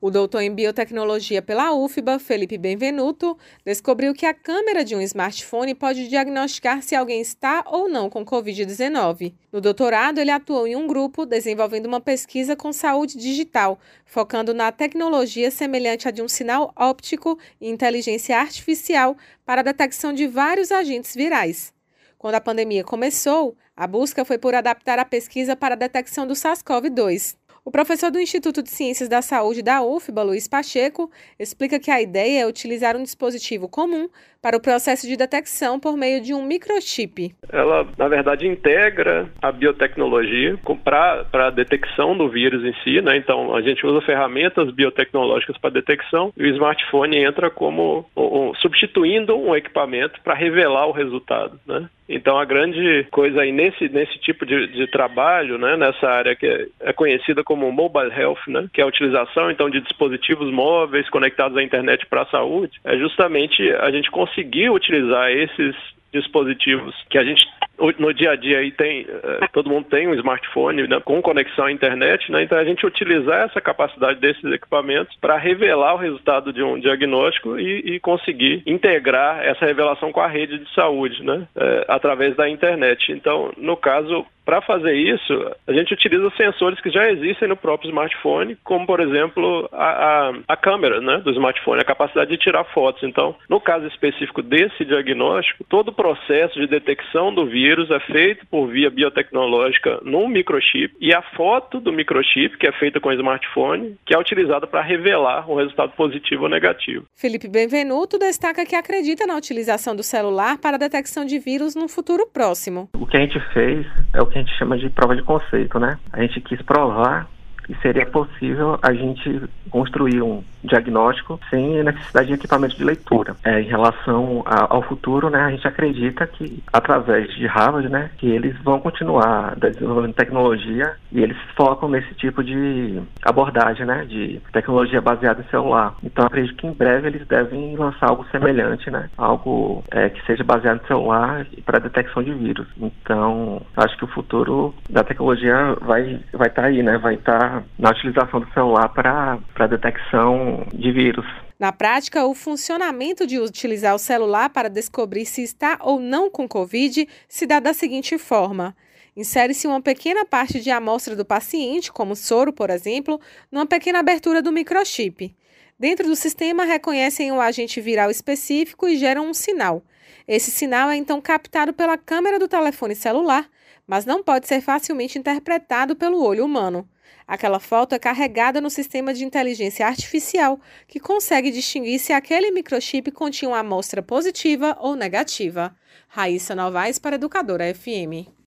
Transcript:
O doutor em biotecnologia pela UFBA, Felipe Benvenuto, descobriu que a câmera de um smartphone pode diagnosticar se alguém está ou não com Covid-19. No doutorado, ele atuou em um grupo desenvolvendo uma pesquisa com saúde digital, focando na tecnologia semelhante à de um sinal óptico e inteligência artificial para a detecção de vários agentes virais. Quando a pandemia começou, a busca foi por adaptar a pesquisa para a detecção do SARS-CoV-2. O professor do Instituto de Ciências da Saúde da UFBA, Luiz Pacheco, explica que a ideia é utilizar um dispositivo comum para o processo de detecção por meio de um microchip. Ela, na verdade, integra a biotecnologia para a detecção do vírus em si, né? Então, a gente usa ferramentas biotecnológicas para detecção e o smartphone entra como um, substituindo um equipamento para revelar o resultado, né? Então a grande coisa aí nesse, nesse tipo de, de trabalho, né, nessa área que é, é, conhecida como mobile health, né, que é a utilização então de dispositivos móveis conectados à internet para a saúde, é justamente a gente conseguir utilizar esses dispositivos que a gente no dia a dia aí tem eh, todo mundo tem um smartphone né, com conexão à internet, né? Então a gente utilizar essa capacidade desses equipamentos para revelar o resultado de um diagnóstico e, e, conseguir integrar essa revelação com a rede de saúde, né? É, através da internet. Então, no caso para fazer isso, a gente utiliza sensores que já existem no próprio smartphone, como por exemplo a, a, a, câmera né, do smartphone, a capacidade de tirar fotos. Então, no caso específico desse diagnóstico, todo o processo de detecção do vírus é feito por via biotecnológica num microchip e a foto do microchip, que é feita com o smartphone, que é utilizada para revelar um resultado positivo ou negativo. Felipe Benvenuto destaca que acredita na utilização do celular para a detecção de vírus no futuro próximo. O que a gente fez é o que a gente chama de prova de conceito, né? A gente quis provar que seria possível a gente construir um diagnóstico sem necessidade de equipamento de leitura. É, em relação a, ao futuro, né, a gente acredita que através de Harvard, né, que eles vão continuar desenvolvendo tecnologia e eles focam nesse tipo de abordagem, né, de tecnologia baseada em celular. Então acredito que em breve eles devem lançar algo semelhante, né, algo é, que seja baseado em celular para detecção de vírus. Então acho que o futuro da tecnologia vai vai estar tá aí, né, vai estar tá na utilização do celular para detecção de vírus. Na prática, o funcionamento de utilizar o celular para descobrir se está ou não com Covid se dá da seguinte forma. Insere-se uma pequena parte de amostra do paciente, como soro, por exemplo, numa pequena abertura do microchip. Dentro do sistema, reconhecem o agente viral específico e geram um sinal. Esse sinal é então captado pela câmera do telefone celular, mas não pode ser facilmente interpretado pelo olho humano. Aquela foto é carregada no sistema de inteligência artificial, que consegue distinguir se aquele microchip continha uma amostra positiva ou negativa. Raíssa Novaes para Educadora FM.